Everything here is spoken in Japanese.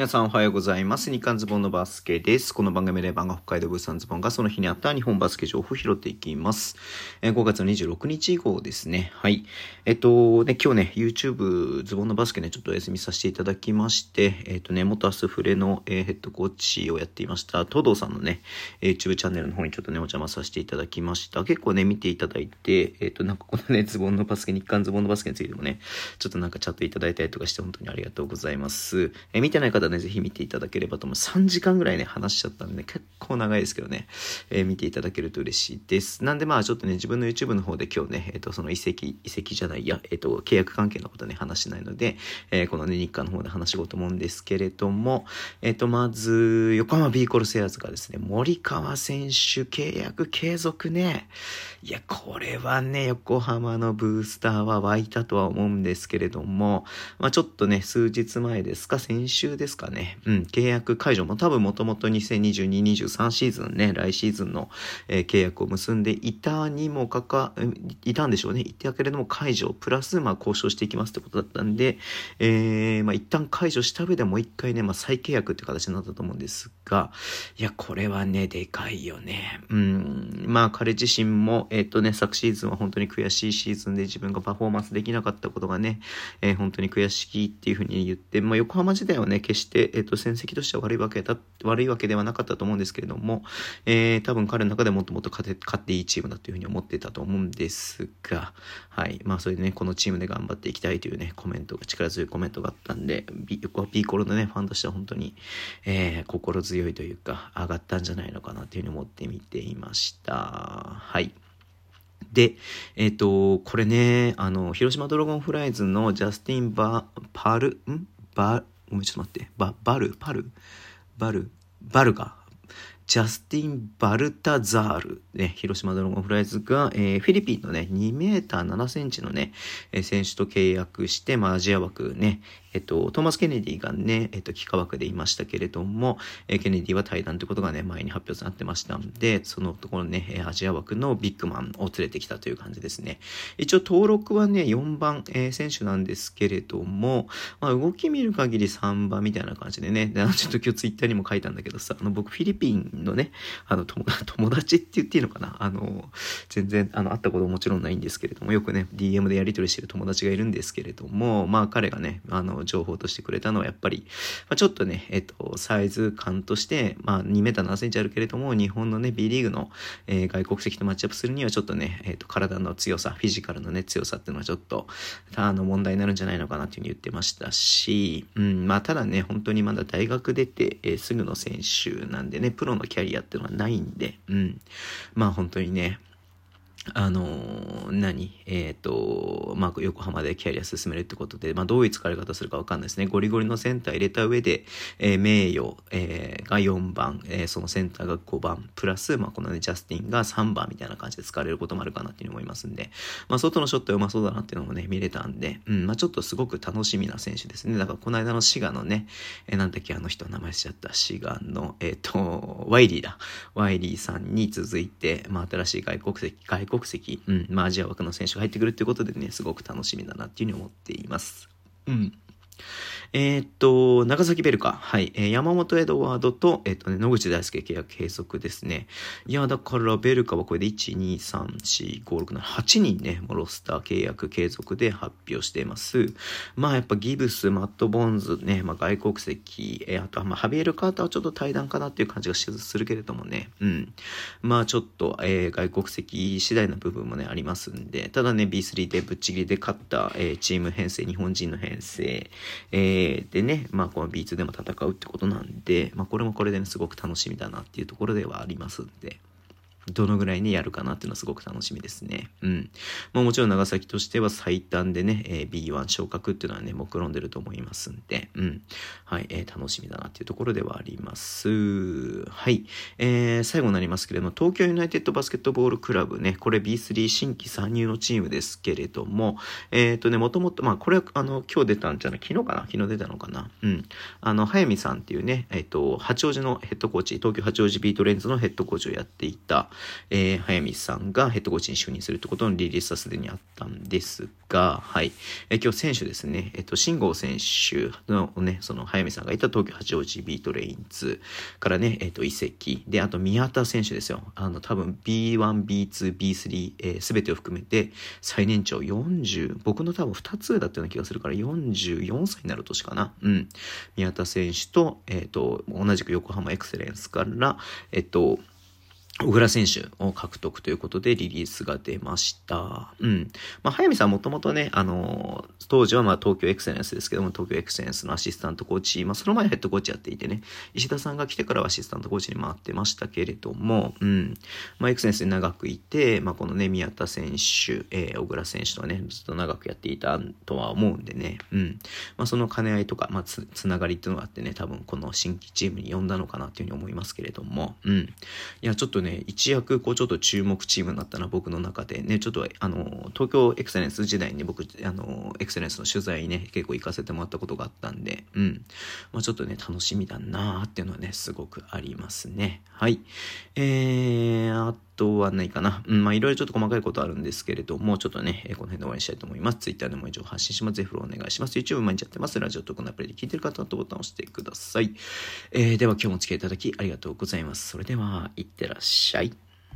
皆さんおはようございます。日刊ズボンのバスケです。この番組で番が北海道物産ズボンがその日にあった日本バスケ情報を拾っていきます。え5月26日以降ですね。はい。えっと、ね、今日ね、YouTube ズボンのバスケね、ちょっとお休みさせていただきまして、えっとね、元アスフレの、えーヘッドコーチをやっていました、東堂さんのね、YouTube チャンネルの方にちょっとね、お邪魔させていただきました。結構ね、見ていただいて、えっと、なんかこのね、ズボンのバスケ、日刊ズボンのバスケについてもね、ちょっとなんかチャットいただいたりとかして本当にありがとうございます。えー見てない方ね、ぜひ見ていただければと思う。3時間ぐらいね、話しちゃったんで、結構長いですけどね、えー見ていただけると嬉しいです。なんでまあちょっとね、自分の YouTube の方で今日ね、えっ、と、その移籍、移籍じゃないや、えっ、と、契約関係のことね、話しないので、えーこのね、日韓の方で話しようと思うんですけれども、えっ、と、まず、横浜ビーコルセアーズがですね、森川選手契約継続ね。いや、これはね、横浜のブースターは湧いたとは思うんですけれども、まあちょっとね、数日前ですか、先週ですかね、うん、契約解除も多分もともと2022-23シーズンね、来シーズンの、えー契約を結んでいたにもかか、いたんでしょうね。いたけれども解除、プラス、まあ交渉していきますってことだったんで、えー、まあ一旦解除した上でもう一回ね、まあ再契約って形になったと思うんですが、いや、これはね、でかいよね。うん、まあ彼自身も、えっ、とね、昨シーズンは本当に悔しいシーズンで自分がパフォーマンスできなかったことがね、えー本当に悔しいっていうふうに言って、まあ横浜時代はね、決して、えっ、と、戦績としては悪いわけだ、悪いわけではなかったと思うんですけれども、えー多分彼の中でもっともっと勝て、勝っていいチームだというふうに思ってたと思うんですが、はい。まあそれでね、このチームで頑張っていきたいというね、コメントが、力強いコメントがあったんで、ビビーコロのね、ファンとしては本当に、えー心強いというか、上がったんじゃないのかなというふうに思って見ていました。はい。で、えっ、と、これね、あの、広島ドラゴンフライズのジャスティン・バー、パル、ん？バ、ごめん、ちょっと待って、バ、バル、パル、バル、バルガ、ジャスティン・バルタザール、ね、広島ドラゴンフライズが、えーフィリピンのね、2メーター7センチのね、えー選手と契約して、まあ、アジア枠ね、えっと、トーマス・ケネディがね、えっと、幾何枠でいましたけれども、えーケネディは対談ということがね、前に発表されてましたんで、そのところね、えアジア枠のビッグマンを連れてきたという感じですね。一応登録はね、4番、えー選手なんですけれども、まあ、動き見る限り3番みたいな感じでね、でちょっと今日ツイッターにも書いたんだけどさ、あの僕フィリピンのね、あの友友達って言っていいのかな？あの、全然あの会ったことももちろんないんですけれども、よくね、DM でやり取りしてる友達がいるんですけれども、まあ彼がね、あの、情報としてくれたのはやっぱり、まあ、ちょっとね、えっと、サイズ感として、まあ2メーター7センチあるけれども、日本のね、B リーグの、えー外国籍とマッチアップするにはちょっとね、えっと、体の強さ、フィジカルのね、強さっていうのはちょっと、あの、問題になるんじゃないのかなっていうふうに言ってましたし、うん、まあただね、本当にまだ大学出て、えーすぐの選手なんでね、プロのキャリアっていうのはないんで、うん、まあ本当にね、あの何？えっ、と、まあ、横浜でキャリア進めるってことで、まあ、どういう使われ方するかわかんないですね。ゴリゴリのセンター入れた上で、えー名誉、えーが4番、えーそのセンターが5番、プラス、まあ、このね、ジャスティンが3番みたいな感じで使われることもあるかなっていうふうに思いますんで、まあ、外のショットうまそうだなっていうのもね、見れたんで、うん、まあ、ちょっとすごく楽しみな選手ですね。だから、この間の滋賀のね、えーなんだっけ、あの人、名前しちゃった、滋賀の、えっ、と、ワイリーだ。ワイリーさんに続いて、まあ、新しい外国籍、外国国籍、うん、まあ、アジア枠の選手が入ってくるっていうことでね、すごく楽しみだなっていうふうに思っています。うん。えーっと、長崎ベルカ。はい。えー山本エドワードと、えーっとね、野口大輔契約継続ですね。いや、だから、ベルカはこれで1、2、3、4、5、6、7、8人ね、もロスター契約継続で発表しています。まあ、やっぱギブス、マット・ボンズね、まあ、外国籍、えーあとは、まあ、ハビエル・カーターはちょっと対談かなっていう感じがするけれどもね。うん。まあ、ちょっと、えー外国籍次第な部分もね、ありますんで、ただね、B3 でぶっちぎりで勝った、えーチーム編成、日本人の編成、えーでね、まあ、この B2 でも戦うってことなんで、まあ、これもこれでね、すごく楽しみだなっていうところではありますんで。どのぐらいね、やるかなっていうのはすごく楽しみですね。うん。まあもちろん長崎としては最短でね、えー B1 昇格っていうのはね、目論んでると思いますんで、うん。はい、えー楽しみだなっていうところではあります。はい。えー最後になりますけれども、東京ユナイテッドバスケットボールクラブね、これ B3 新規参入のチームですけれども、えっ、とね、もともと、まあこれはあの、今日出たんじゃない、昨日かな？昨日出たのかな？うん。あの、早見さんっていうね、えっ、と、八王子のヘッドコーチ、東京八王子ビートレインズのヘッドコーチをやっていた、えー、早見さんがヘッドコーチに就任するってことのリリースはすでにあったんですが、はい。えー、今日選手ですね、えっ、と、慎吾選手のね、その早見さんがいた東京八王子ビートレインズからね、えっ、と、移籍。で、あと宮田選手ですよ。あの、多分 B1、B2、B3、えー、全てを含めて最年長40、僕の多分2つだったような気がするから44歳になる年かな。うん。宮田選手と、えっ、と、同じく横浜エクセレンスから、えっ、と、小倉選手を獲得ということでリリースが出ました。うん。まあ、早見さんもともとね、あの、当時はまあ東京エクセレンスですけども、東京エクセレンスのアシスタントコーチ、まあその前ヘッドコーチやっていてね、石田さんが来てからはアシスタントコーチに回ってましたけれども、うん。まあエクセレンスに長くいて、まあこのね、宮田選手、えー、小倉選手とはね、ずっと長くやっていたとは思うんでね、うん。まあその兼ね合いとか、まあつ、つながりっていうのがあってね、多分この新規チームに呼んだのかなっていうふうに思いますけれども、うん。いや、ちょっとね、ね、一躍こうちょっと注目チームになったな、僕の中でね、ちょっとあの、東京エクセレンス時代に僕、あの、エクセレンスの取材にね、結構行かせてもらったことがあったんで、うん。まあちょっとね、楽しみだなーっていうのはね、すごくありますね。はい。えー、あとはないかな。うん、まあいろいろちょっと細かいことあるんですけれども、ちょっとねえ、この辺で終わりにしたいと思います。Twitter でも以上発信します。ぜひフォローお願いします。YouTube 毎日やってます。ラジオとこのアプリで聞いてる方はボタンを押してください。えー、では今日もお付き合いいただきありがとうございます。それでは、いってらっしゃい。